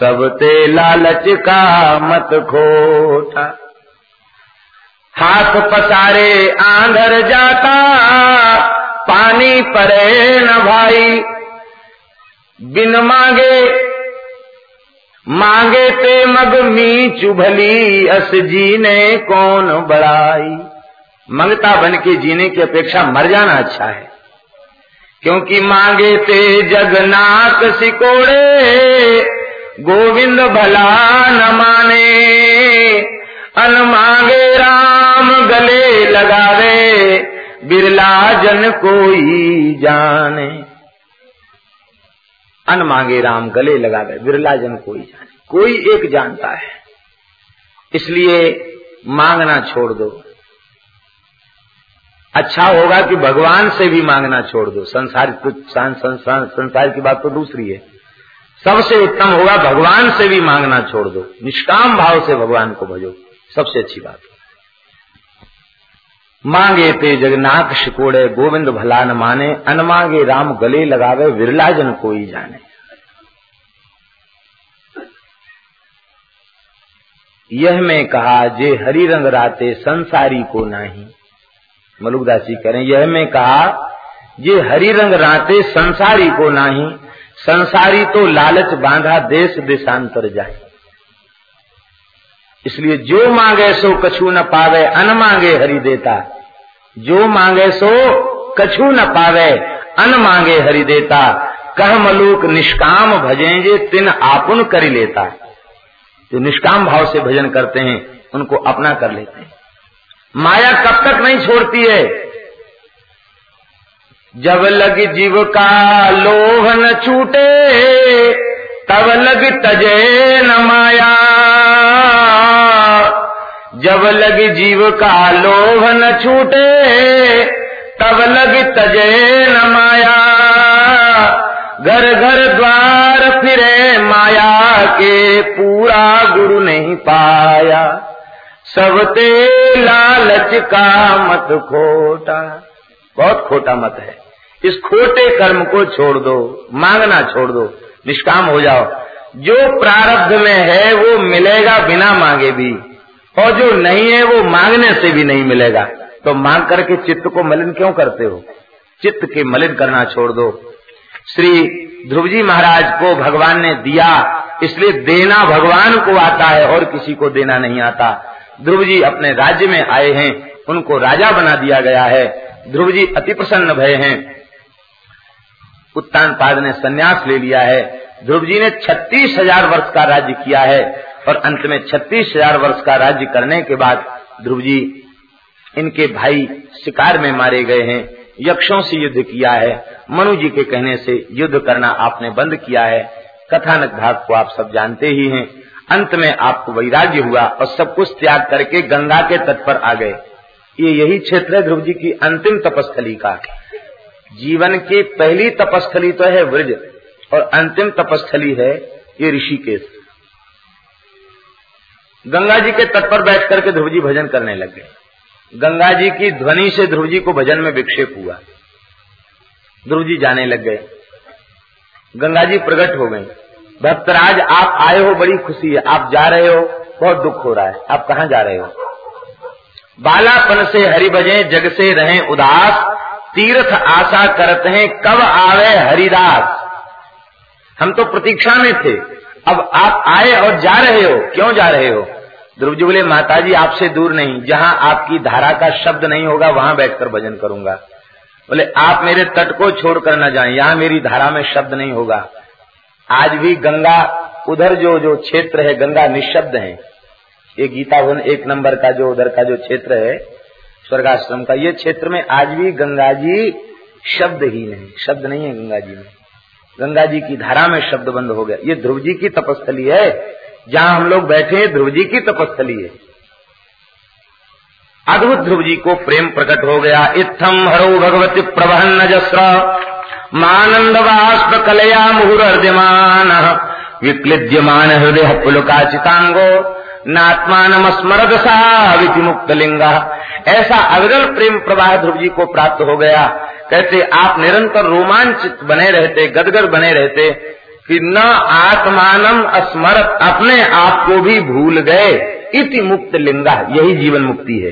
सब ते लालच का मत खोटा। हाथ पसारे आंधर जाता, पानी परे न भाई। बिन मांगे मांगे ते मग मी चुभली अस जीने कौन बड़ाई। मंगता बन के जीने की अपेक्षा मर जाना अच्छा है। क्योंकि मांगे ते जगनाथ सिकोड़े गोविंद भला न माने, अन मांगे राम गले लगावे, बिरला जन कोई जाने। अन मांगे राम गले लगावे, बिरला जन कोई जाने। कोई एक जानता है, इसलिए मांगना छोड़ दो। अच्छा होगा कि भगवान से भी मांगना छोड़ दो। संसार संसार संसार की बात तो दूसरी है। सबसे उत्तम होगा, भगवान से भी मांगना छोड़ दो। निष्काम भाव से भगवान को भजो। सबसे अच्छी बात मांगे ते जगन्नाथ शिकोड़े गोविंद भला न माने, अनमांगे राम गले लगावे विरला जन कोई जाने। यह मैं कहा, जे हरि रंग राते संसारी को नाही। मलुकदास जी कह रहे यह मैं कहा, जे हरि रंग राते संसारी को नाही संसारी तो लालच बांधा देश देशांतर जाए। इसलिए जो मांगे सो कछु न पावे, अन मांगे हरि देता। जो मांगे सो कछु न पावे, अन मांगे हरि देता। कह मलूक निष्काम भजेंगे तिन आपुन कर लेता। जो निष्काम भाव से भजन करते हैं, उनको अपना कर लेते हैं। माया कब तक नहीं छोड़ती है? जब लग जीव का लोभ न छूटे, तब लग तजे न माया। जब लग जीव का लोभ न छूटे, तब लग तजे न माया। घर घर द्वार फिरे माया के पूरा गुरु नहीं पाया। सब ते लालच का मत खोटा। बहुत खोटा मत है। इस खोटे कर्म को छोड़ दो, मांगना छोड़ दो, निष्काम हो जाओ। जो प्रारब्ध में है, वो मिलेगा बिना मांगे भी। और जो नहीं है, वो मांगने से भी नहीं मिलेगा। तो मांग करके चित्त को मलिन क्यों करते हो? चित्त के मलिन करना छोड़ दो। श्री ध्रुव जी महाराज को भगवान ने दिया, इसलिए देना भगवान को आता है, और किसी को देना नहीं आता। ध्रुव जी अपने राज्य में आए हैं, उनको राजा बना दिया गया है। ध्रुव जी अति प्रसन्न भय हैं। उत्तान पाद ने संन्यास ले लिया है। ध्रुव जी ने छत्तीस हज़ार वर्ष का राज्य किया है और अंत में छत्तीस हज़ार वर्ष का राज्य करने के बाद ध्रुव जी इनके भाई शिकार में मारे गए हैं। यक्षों से युद्ध किया है। मनु जी के कहने से युद्ध करना आपने बंद किया है। कथानक भाग को आप सब जानते ही हैं। अंत में आपको वैराग्य हुआ और सब कुछ त्याग करके गंगा के तट पर आ गए। ये यही क्षेत्र है ध्रुव जी की अंतिम तपस्थली का जीवन की पहली तपस्थली तो है व्रज और अंतिम तपस्थली है ये ऋषिकेश। गंगा जी के तट पर बैठ करके ध्रुव जी भजन करने लग गए। गंगा जी की ध्वनि से ध्रुव जी को भजन में विक्षेप हुआ। ध्रुव जी जाने लग गए। गंगा जी प्रकट हो गए भक्तराज, आप आए हो, बड़ी खुशी है। आप जा रहे हो, बहुत दुख हो रहा है। आप कहाँ जा रहे हो? बालापन से हरि बजे, जग से रहे उदास। तीर्थ आशा करते हैं, कब आवे हरिदास? हम तो प्रतीक्षा में थे। अब आप आए और जा रहे हो, क्यों जा रहे हो? ध्रुव जी बोले माता जी आपसे दूर नहीं, जहाँ आपकी धारा का शब्द नहीं होगा, वहाँ बैठकर भजन करूँगा। बोले, आप मेरे तट को छोड़कर न जाएँ, यहाँ मेरी धारा में शब्द नहीं होगा। आज भी गंगा, उधर जो जो क्षेत्र है, गंगा निशब्द है। ये गीता भवन एक नंबर का जो, उधर का जो क्षेत्र है स्वर्गाश्रम का। ये क्षेत्र में आज भी गंगा जी शब्द ही नहीं, शब्द नहीं है गंगा जी में। गंगा जी की धारा में शब्द बंद हो गया। ये ध्रुव जी की तपस्थली है। जहाँ हम लोग बैठे हैं ध्रुव जी की तपस्थली है। अद्भुत ध्रुव जी को प्रेम प्रकट हो गया। इत्थम हरो भगवती प्रबहन नजस्र। मानंद वाष्प कलया मुहुर्दमान विक्लिद्यमान हृदय पुलका नात्मान स्मरद साविति मुक्त लिंगा ऐसा अविरल प्रेम प्रवाह ध्रुव जी को प्राप्त हो गया। कहते, आप निरंतर रोमांचित बने रहते गदगर बने रहते, कि न आत्मानम स्मरत अपने आप को भी भूल गए। इति मुक्त लिंगा यही जीवन मुक्ति है।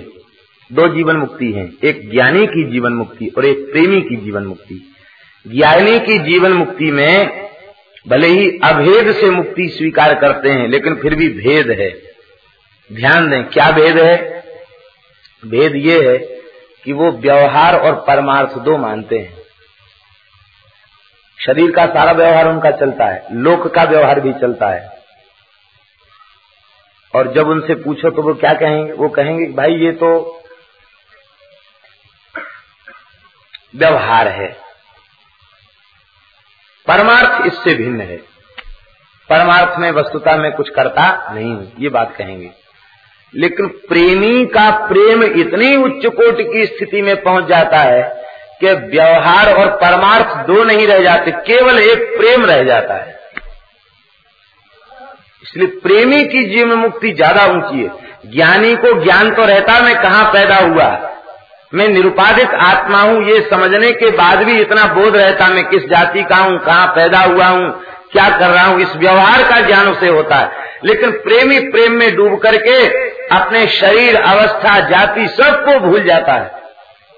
दो जीवन मुक्ति है। एक ज्ञानी की जीवन मुक्ति और एक प्रेमी की जीवन मुक्ति। ज्ञानी की जीवन मुक्ति में भले ही अभेद से मुक्ति स्वीकार करते हैं, लेकिन फिर भी भेद है। ध्यान दें, क्या भेद है? भेद ये है कि वो व्यवहार और परमार्थ दो मानते हैं। शरीर का सारा व्यवहार उनका चलता है, लोक का व्यवहार भी चलता है। और जब उनसे पूछो तो वो क्या कहेंगे? वो कहेंगे भाई ये तो व्यवहार है। परमार्थ इससे भिन्न है। परमार्थ में वस्तुता में कुछ करता नहीं ये बात कहेंगे। लेकिन प्रेमी का प्रेम इतनी उच्च कोटि की स्थिति में पहुँच जाता है कि व्यवहार और परमार्थ दो नहीं रह जाते, केवल एक प्रेम रह जाता है। इसलिए प्रेमी की जीवन मुक्ति ज़्यादा ऊँची है। ज्ञानी को ज्ञान तो रहता, मैं कहा पैदा हुआ? मैं निरुपाधिक आत्मा हूँ, ये समझने के बाद भी इतना बोध रहता, मैं किस जाति का हूँ, कहाँ पैदा हुआ हूँ, क्या कर रहा हूँ? इस व्यवहार का ज्ञान उसे होता है। लेकिन प्रेमी प्रेम में डूब करके अपने शरीर, अवस्था, जाति सबको भूल जाता है।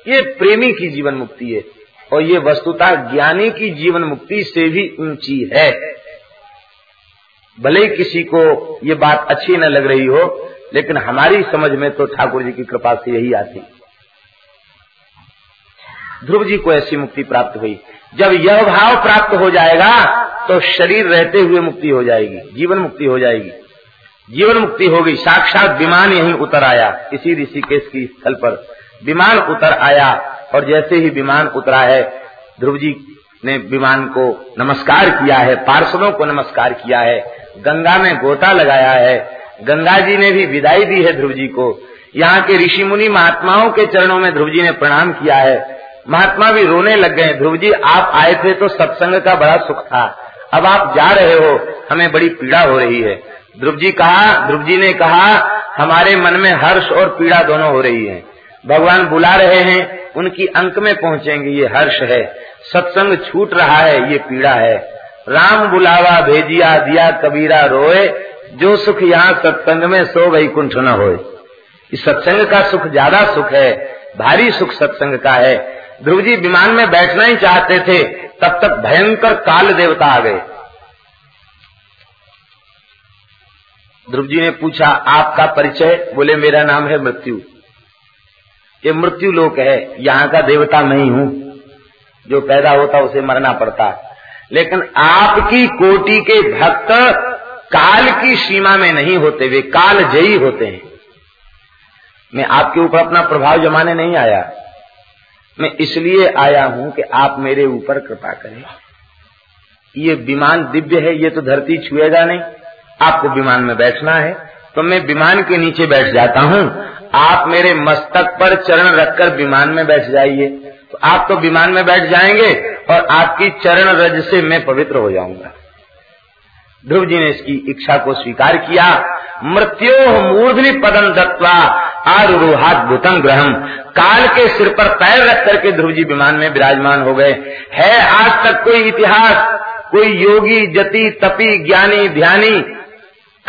ये प्रेमी की जीवन मुक्ति है और ये वस्तुता ज्ञानी की जीवन मुक्ति से भी ऊँची है। भले ही किसी को ये बात अच्छी न लग रही हो, लेकिन हमारी समझ में तो ठाकुर जी की कृपा से यही आती। ध्रुव जी को ऐसी मुक्ति प्राप्त हुई। जब यह भाव प्राप्त हो जाएगा तो शरीर रहते हुए मुक्ति हो जाएगी, जीवन मुक्ति हो जाएगी। जीवन मुक्ति हो गई साक्षात विमान यहीं उतर आया। इसी ऋषिकेश की स्थल पर विमान उतर आया और जैसे ही विमान उतरा है, ध्रुव जी ने विमान को नमस्कार किया है, पार्षदों को नमस्कार किया है, गंगा में गोता लगाया है। गंगा जी ने भी विदाई दी है ध्रुव जी को। यहाँ के ऋषि मुनि महात्माओं के चरणों में ध्रुव जी ने प्रणाम किया है। महात्मा भी रोने लग गए। ध्रुव जी, आप आए थे तो सत्संग का बड़ा सुख था। अब आप जा रहे हो, हमें बड़ी पीड़ा हो रही है। ध्रुव जी कहा ध्रुव जी ने कहा, हमारे मन में हर्ष और पीड़ा दोनों हो रही है। भगवान बुला रहे हैं, उनकी अंक में पहुँचेंगे, ये हर्ष है। सत्संग छूट रहा है, ये पीड़ा है। राम बुलावा, भेजिया, दिया, कबीरा, रोए, जो सुख यहाँ सत्संग में सो वैकुंठ न हो इस सत्संग का सुख ज़्यादा सुख है, भारी सुख सत्संग का है। ध्रुव जी विमान में बैठना ही चाहते थे, तब तक भयंकर काल देवता आ गए। ध्रुव जी ने पूछा, आपका परिचय? बोले, मेरा नाम है मृत्यु। ये मृत्यु लोक है, यहाँ का देवता नहीं ही। हूँ जो पैदा होता उसे मरना पड़ता लेकिन आपकी कोटि के भक्त काल की सीमा में नहीं होते, वे काल जयी होते हैं। मैं आपके ऊपर अपना प्रभाव जमाने नहीं आया। मैं इसलिए आया हूँ कि आप मेरे ऊपर कृपा करें। ये विमान दिव्य है, ये तो धरती छुएगा नहीं। आपको विमान में बैठना है तो मैं विमान के नीचे बैठ जाता हूँ। आप मेरे मस्तक पर चरण रखकर विमान में बैठ जाइए। तो आप तो विमान में बैठ जाएँगे और आपकी चरण रज से मैं पवित्र हो जाऊँगा। ध्रुव जी ने इसकी इच्छा को स्वीकार किया। मृत्यो मूर्धनि पदम दत्वा भूतम ग्रहम काल के सिर पर पैर रख करके ध्रुव जी विमान में विराजमान हो गए। है आज तक कोई इतिहास, कोई योगी, जति, तपी, ज्ञानी, ध्यानी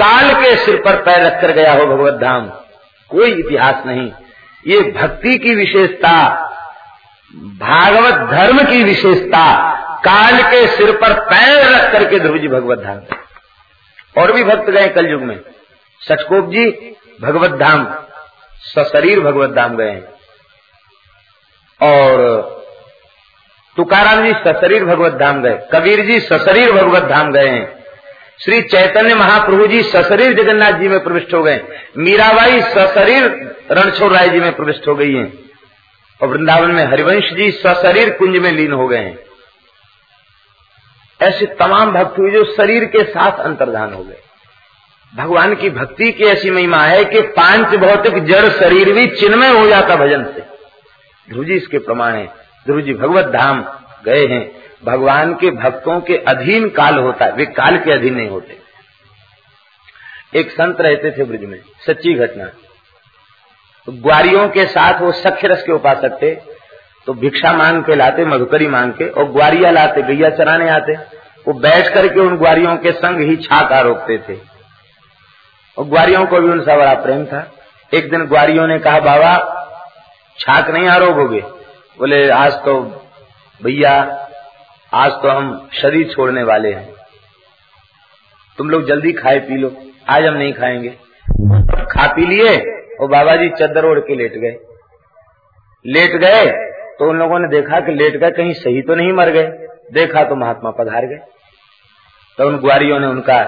काल के सिर पर पैर रखकर गया हो भगवत धाम। कोई इतिहास नहीं। ये भक्ति की विशेषता, भागवत धर्म की विशेषता, काल के सिर पर पैर रख करके ध्रुव जी भगवत धाम। और भी भक्त गए कलयुग में। सचकोप जी भगवत धाम, सशरीर भगवत धाम गए और तुकाराम जी सशरीर भगवत धाम गए। कबीर जी सशरीर भगवत धाम गए हैं। श्री चैतन्य महाप्रभु जी सशरीर जगन्नाथ जी में प्रविष्ट हो गए। मीराबाई सशरीर रणछोड़ राय जी में प्रविष्ट हो गई हैं। और वृंदावन में हरिवंश जी सशरीर कुंज में लीन हो गए हैं। ऐसे तमाम भक्त हुए जो शरीर के साथ अंतर्धान हो गए। भगवान की भक्ति की ऐसी महिमा है कि पाँच भौतिक जड़ शरीर भी चिन्मय हो जाता भजन से। ध्रुव जी इसके प्रमाण है। ध्रुव जी भगवत धाम गए हैं। भगवान के भक्तों के अधीन काल होता है, वे काल के अधीन नहीं होते। एक संत रहते थे ब्रिज में, सच्ची घटना। तो ग्वारियों के साथ वो सख्य रस के उपासक थे तो भिक्षा मांग के लाते, मधुकरी मांग के, और ग्वारिया लाते, गैया चराने आते। वो बैठ करके उन ग्वारियों के संग ही छाक आरोपते थे। और ग्वारियों को भी उनसा बड़ा प्रेम था। एक दिन ग्वारियों ने कहा, बाबा, छाक नहीं आरोपोगे बोले, आज तो भैया आज तो हम शरीर छोड़ने वाले हैं। तुम लोग जल्दी खाए, पी लो। आज हम नहीं खाएँगे। खा पी लिए और बाबा जी चद्दर ओढ़ के लेट गए। लेट गए तो उन लोगों ने देखा कि लेट गए, कहीं सही तो नहीं मर गए। देखा तो महात्मा पधार गए। तो उन गुआरियों ने उनका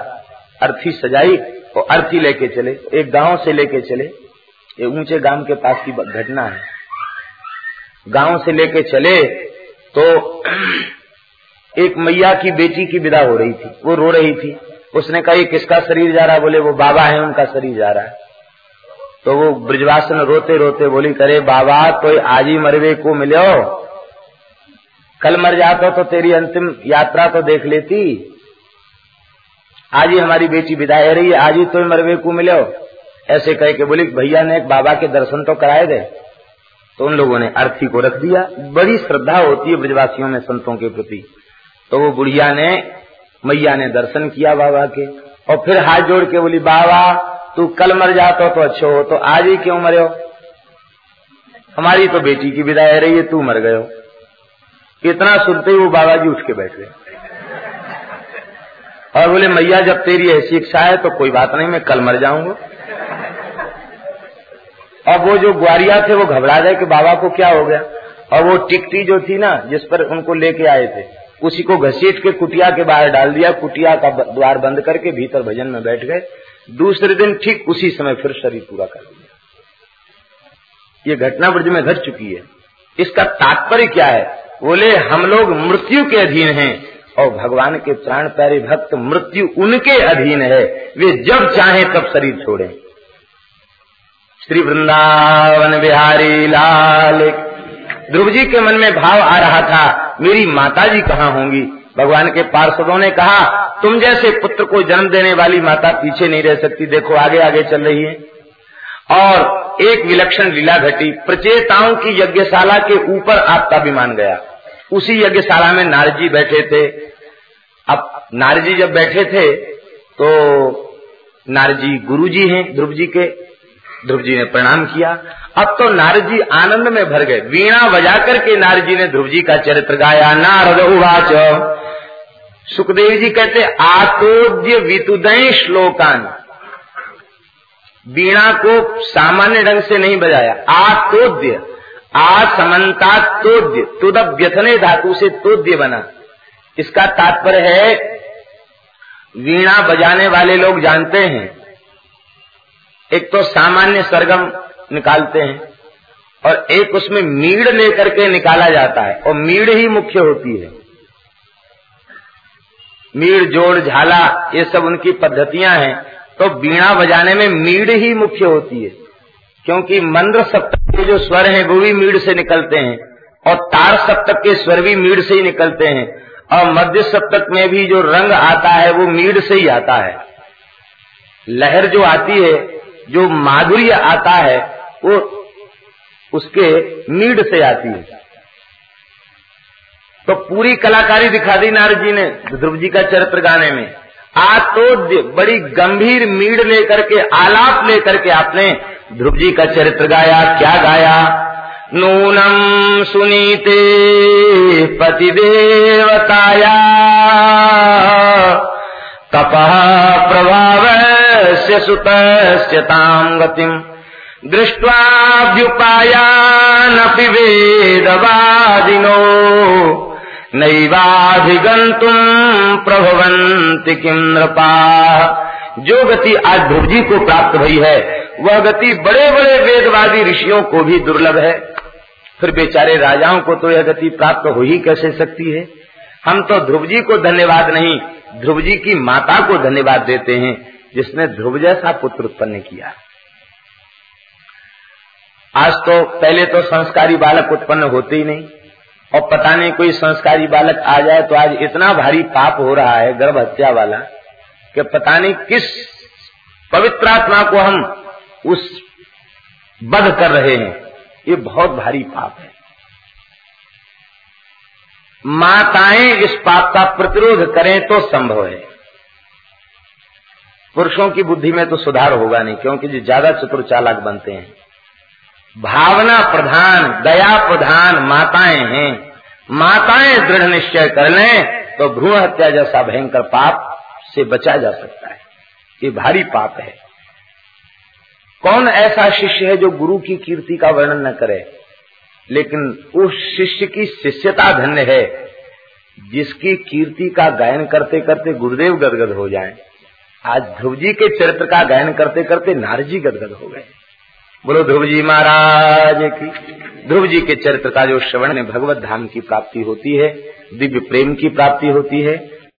अर्थी सजाई और अर्थी लेके चले। एक गाँव से लेके चले। ये ऊँचे गाँव के पास की घटना है। गाँव से लेके चले तो एक मैया की बेटी की विदा हो रही थी, वो रो रही थी। उसने कहा, ये किसका शरीर जा रहा है? बोले, वो बाबा है, उनका शरीर जा रहा है। तो वो ब्रजवासन रोते रोते बोली, करे बाबा तो आज ही मरवे को मिलो कल मर जाता तो तेरी अंतिम यात्रा तो देख लेती। आज ही हमारी बेटी विदा विदाई रही है, आज ही तो मरवे को मिलो ऐसे कह के बोली, भैया ने एक बाबा के दर्शन तो कराए दे तो उन लोगों ने अर्थी को रख दिया। बड़ी श्रद्धा होती है ब्रजवासियों में संतों के प्रति। तो वो बुढ़िया ने, मैया ने दर्शन किया बाबा के। और फिर हाथ जोड़ के बोली, बाबा, तू कल मर जाता तो अच्छो हो तो आज ही क्यों मरे हो? हमारी तो बेटी की विदाई रही है, तू मर हो। इतना सुनते ही वो बाबा जी उठ के बैठ गए। और बोले, मैया, जब तेरी ऐसी इच्छा है तो कोई बात नहीं, मैं कल मर जाऊँगा। अब वो जो ग्वारिया थे, वो घबरा गए कि बाबा को क्या हो गया। और वो टिकटी जो थी ना, जिस पर उनको लेके आए थे उसी को घसीट के कुटिया के बाहर डाल दिया, कुटिया का द्वार बंद करके भीतर भजन में बैठ गए। दूसरे दिन ठीक उसी समय फिर शरीर पूरा कर दिया। ये घटना ब्रज में घट चुकी है। इसका तात्पर्य क्या है? बोले, हम लोग मृत्यु के अधीन हैं और भगवान के प्राण प्यारे भक्त मृत्यु उनके अधीन है। वे जब चाहे तब शरीर छोड़े। श्री वृंदावन बिहारी लाल ध्रुव जी के मन में भाव आ रहा था, मेरी माता जी कहाँ होंगी? भगवान के पार्षदों ने कहा, तुम जैसे पुत्र को जन्म देने वाली माता पीछे नहीं रह सकती, देखो आगे आगे चल रही है। और एक विलक्षण लीला घटी, प्रचेताओं की यज्ञशाला के ऊपर आपका विमान गया। उसी यज्ञशाला में नारजी बैठे थे। अब नारजी जब बैठे थे तो नारजी गुरु जी हैं, ध्रुव जी के। ध्रुव जी ने प्रणाम किया। अब तो नारद जी आनंद में भर गए। वीणा बजा करके नारद जी ने ध्रुव जी का चरित्र गाया, नारद उवाच। सुखदेव जी कहते, आतोद्य वितुदय श्लोकान। वीणा को सामान्य ढंग से नहीं बजाया। आतोद्य आसमता तोद्य तुद व्यथने धातु से तोद्य बना। इसका तात्पर्य है, वीणा बजाने वाले लोग जानते हैं एक तो सामान्य सरगम निकालते हैं और एक उसमें मीड़ लेकर के निकाला जाता है और मीड़ ही मुख्य होती है। मीड़, जोड़, झाला, ये सब उनकी पद्धतियाँ हैं तो बीणा बजाने में मीड़ ही मुख्य होती है, क्योंकि मंद्र सप्तक के जो स्वर हैं, वो भी मीड़ से निकलते हैं, और तार सप्तक के स्वर भी मीड़ से ही निकलते हैं, और मध्य सप्तक में भी जो रंग आता है, वो मीड़ से ही आता है। लहर जो आती है जो माधुर्य आता है, वो उसके मीड से आती है। तो पूरी कलाकारी दिखा दी नारद जी ने ध्रुव जी का चरित्र गाने में। आतोद्य, बड़ी गंभीर मीड लेकर के, आलाप लेकर के आपने ध्रुव जी का चरित्र गाया, क्या गाया? नूनम सुनीते पति देवताया तपः प्रभाव से सुत गतिम दृष्ट्वाभ्युपायानपि वेदवादिनो। नैवाधिगंतुम प्रभवंति किम जो गति आज ध्रुव जी को प्राप्त हुई है, वह गति बड़े बड़े वेदवादी ऋषियों को भी दुर्लभ है। फिर बेचारे राजाओं को तो यह गति प्राप्त हो ही कैसे सकती है? हम तो ध्रुव जी को धन्यवाद नहीं ध्रुव जी की माता को धन्यवाद देते हैं, जिसने ध्रुव जैसा पुत्र उत्पन्न किया। आज तो पहले तो संस्कारी बालक उत्पन्न होते ही नहीं, और पता नहीं कोई संस्कारी बालक आ जाए तो आज इतना भारी पाप हो रहा है गर्भ हत्या वाला, कि पता नहीं किस पवित्र आत्मा को हम उस बध कर रहे हैं। ये बहुत भारी पाप है। माताएँ इस पाप का प्रतिरोध करें तो संभव है। पुरुषों की बुद्धि में तो सुधार होगा नहीं, क्योंकि जो ज़्यादा चतुर चालक बनते हैं। भावना प्रधान, दया प्रधान माताएँ हैं। माताएँ दृढ़ निश्चय कर लें तो भ्रूण हत्या जैसा भयंकर पाप से बचा जा सकता है। ये भारी पाप है। कौन ऐसा शिष्य है जो गुरु की कीर्ति का वर्णन न करे? लेकिन उस शिष्य की शिष्यता धन्य है, जिसकी कीर्ति का गायन करते करते गुरुदेव गदगद हो जाए। आज ध्रुव जी के चरित्र का गायन करते करते नारजी गदगद हो गए। बोलो ध्रुव जी महाराज की। ध्रुव जी के चरित्र का जो श्रवण में भगवत धाम की प्राप्ति होती है, दिव्य प्रेम की प्राप्ति होती है